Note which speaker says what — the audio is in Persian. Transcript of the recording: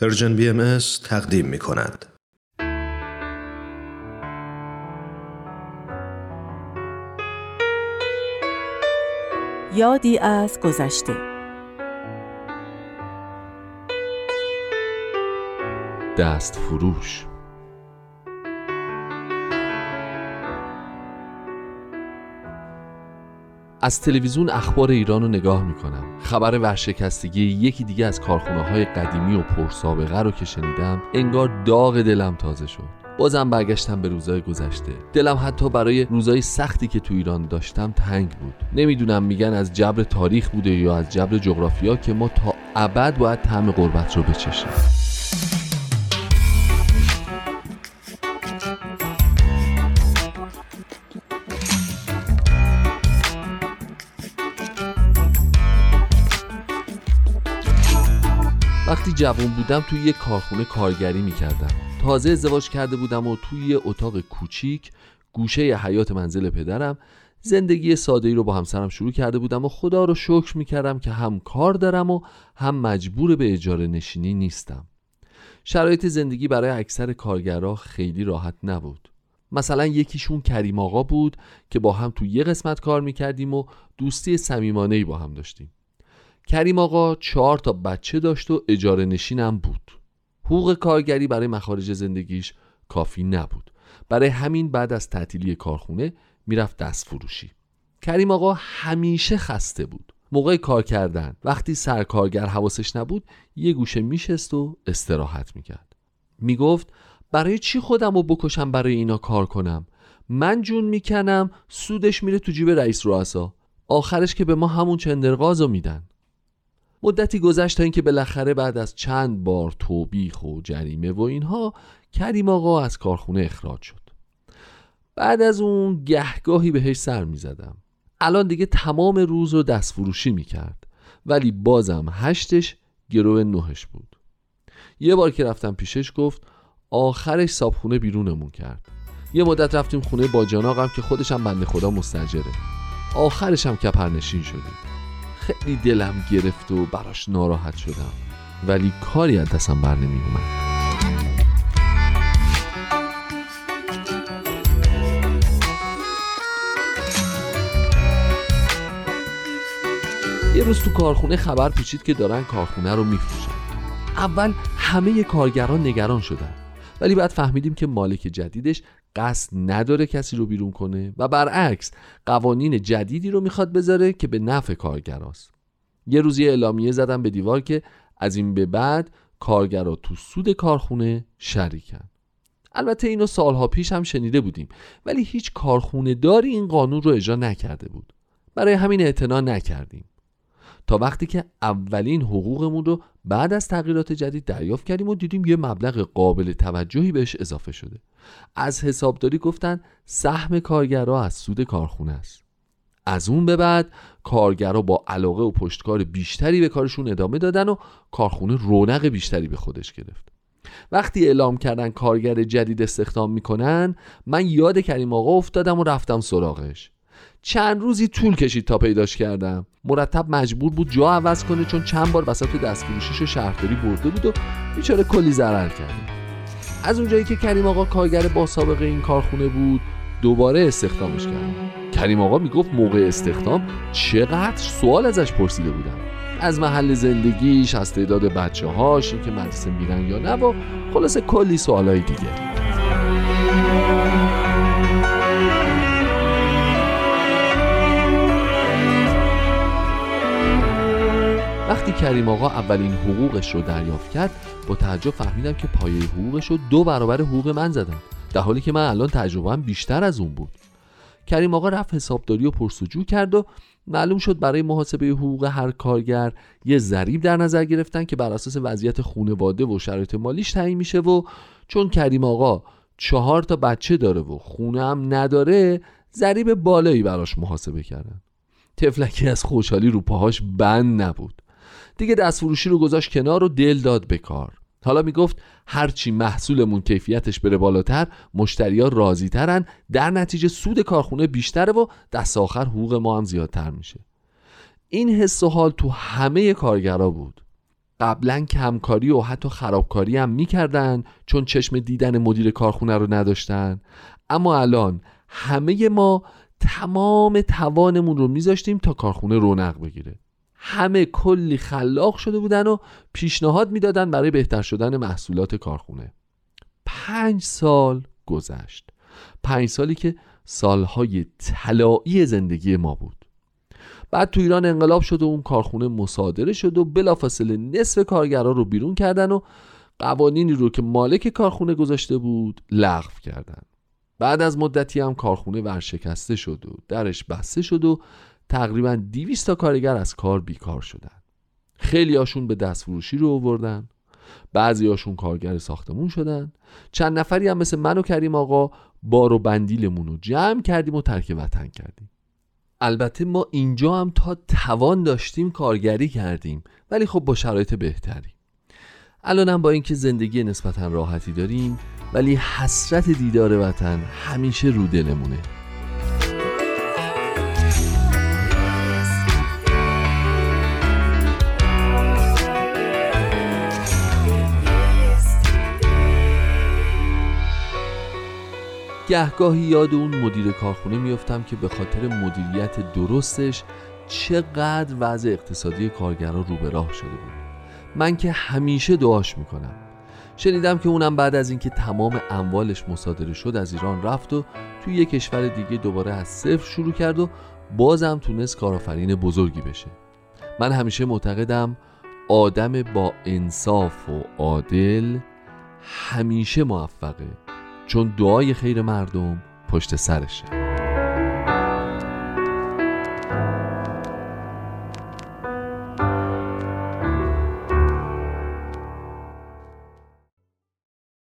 Speaker 1: پرژن بی ام تقدیم می کند.
Speaker 2: یادی از گذشته
Speaker 3: دست فروش از تلویزیون اخبار ایران رو نگاه می‌کنم. خبر ورشکستگی یکی دیگه از کارخونه های قدیمی و پرسابقه رو که شنیدم انگار داغ دلم تازه شد. بازم برگشتم به روزای گذشته. دلم حتی برای روزای سختی که تو ایران داشتم تنگ بود. نمی‌دونم میگن از جبر تاریخ بوده یا از جبر جغرافیا که ما تا ابد باید طعم غربت رو بچشیم. وقتی جوان بودم توی یه کارخونه کارگری می‌کردم. تازه ازدواج کرده بودم و توی یه اتاق کوچیک گوشه ی حیات منزل پدرم زندگی ساده ای رو با همسرم شروع کرده بودم و خدا رو شکر می‌کردم که هم کار دارم و هم مجبور به اجاره نشینی نیستم. شرایط زندگی برای اکثر کارگرها خیلی راحت نبود. مثلا یکیشون کریم آقا بود که با هم تو یه قسمت کار می‌کردیم و دوستی صمیمانه با هم داشتیم. کریم آقا چهار تا بچه داشت و اجاره نشینم بود. حقوق کارگری برای مخارج زندگیش کافی نبود. برای همین بعد از تعطیلی کارخونه می‌رفت دست فروشی. کریم آقا همیشه خسته بود. موقع کار کردن وقتی سرکارگر حواسش نبود یه گوشه میشست و استراحت می‌کرد. می‌گفت برای چی خودم رو بکشم برای اینا کار کنم؟ من جون می‌کنم سودش میره تو جیب رئیس رؤسا. آخرش که به ما همون چندرغاز رو میدن. مدتی گذشت تا اینکه بالاخره بعد از چند بار توبیخ و جریمه و اینها کریم آقا از کارخونه اخراج شد. بعد از اون گهگاهی بهش سر می زدم الان دیگه تمام روز رو دست فروشی می کرد ولی بازم هشتش گروه نهش بود. یه بار که رفتم پیشش گفت آخرش صابخونه بیرونمون کرد. یه مدت رفتیم خونه با جناقم که خودش هم بنده خدا مستجره. آخرش هم کپرنشین شدیم. خیلی دلم گرفت و براش ناراحت شدم. ولی کاری از دستم بر نمی اومد. یه روز تو کارخونه خبر پیچید که دارن کارخونه رو میفروشن. اول همه کارگران نگران شدن. ولی بعد فهمیدیم که مالک جدیدش قصد نداره کسی رو بیرون کنه و برعکس قوانین جدیدی رو می‌خواد بذاره که به نفع کارگراست. یه روزی اعلامیه زدم به دیوار که از این به بعد کارگرا تو سود کارخونه شریکن. البته اینو سالها پیش هم شنیده بودیم ولی هیچ کارخونه داری این قانون رو اجرا نکرده بود. برای همین اعتنا نکردیم. تا وقتی که اولین حقوقمون رو بعد از تغییرات جدید دریافت کردیم و دیدیم یه مبلغ قابل توجهی بهش اضافه شده. از حسابداری گفتن سهم کارگرها از سود کارخونه است. از اون به بعد کارگرها با علاقه و پشتکار بیشتری به کارشون ادامه دادن و کارخونه رونق بیشتری به خودش گرفت. وقتی اعلام کردن کارگر جدید استخدام می‌کنن من یاد کریم آقا افتادم و رفتم سراغش. چند روزی طول کشید تا پیداش کردم. مرتب مجبور بود جا عوض کنه چون چند بار وسط دستفروشیش و شهرداری برده بود و بیچاره کلی ضرر کرد. از اونجایی که کریم آقا کارگر با سابقه این کارخونه بود دوباره استخدامش کردم کریم آقا می‌گفت موقع استخدام چقدر سوال ازش پرسیده بودم. از محل زندگیش از تعداد بچه هاش که مدرسه میرن یا نه و خلاصه کلی سوالای دیگه. وقتی کریم آقا اولین حقوقش رو دریافت کرد با تعجب فهمیدم که پایه حقوقش رو دو برابر حقوق من زدم در حالی که من الان تجربهم بیشتر از اون بود. کریم آقا رفت حسابداری و پرسجو کرد و معلوم شد برای محاسبه حقوق هر کارگر یه ضریب در نظر گرفتن که بر اساس وضعیت خونواده و شرایط مالیش تعیین میشه و چون کریم آقا چهار تا بچه داره و خونه هم نداره ضریب بالایی براش محاسبه کردن. تفلکی از خوشحالی رو پاهاش بند نبود. دیگه دست فروشی رو گذاشت کنار و دل داد به کار. حالا می‌گفت هرچی محصولمون کیفیتش بره بالاتر مشتریا راضی ترن در نتیجه سود کارخونه بیشتره و دست آخر حقوق ما هم زیادتر میشه. این حس و حال تو همه کارگرا بود. قبلا کمکاری و حتی خرابکاری هم می‌کردن چون چشم دیدن مدیر کارخونه رو نداشتن. اما الان همه ما تمام توانمون رو میذاشتیم تا کارخونه رونق بگیره. همه کلی خلاق شده بودن و پیشنهاد می‌دادن برای بهتر شدن محصولات کارخونه. پنج سال گذشت. پنج سالی که سالهای طلایی زندگی ما بود. بعد تو ایران انقلاب شد و اون کارخونه مصادره شد و بلافاصله نصف کارگرا رو بیرون کردن و قوانینی رو که مالک کارخونه گذاشته بود لغو کردن. بعد از مدتی هم کارخونه ورشکسته شد و درش بسته شد و تقریبا 200 تا کارگر از کار بیکار شدن. خیلی هاشون به دستفروشی رو آوردن. بعضی هاشون کارگر ساختمون شدن. چند نفری هم مثل من و کریم آقا بار و بندیلمون رو جمع کردیم و ترک وطن کردیم. البته ما اینجا هم تا توان داشتیم کارگری کردیم ولی خب با شرایط بهتری. الانم با اینکه زندگی نسبتا راحتی داریم ولی حسرت دیدار وطن همیشه رو دلمونه. گهگاهی یاد اون مدیر کارخونه میفتم که به خاطر مدیریت درستش چقدر وضع اقتصادی کارگران رو به راه شده بود. من که همیشه دعاش می‌کنم. شنیدم که اونم بعد از اینکه تمام اموالش مصادره شد از ایران رفت و توی یه کشور دیگه دوباره از صفر شروع کرد و بازم تونست کارآفرین بزرگی بشه. من همیشه معتقدم آدم با انصاف و عادل همیشه موفقه. چون دعای خیر مردم پشت سرشه.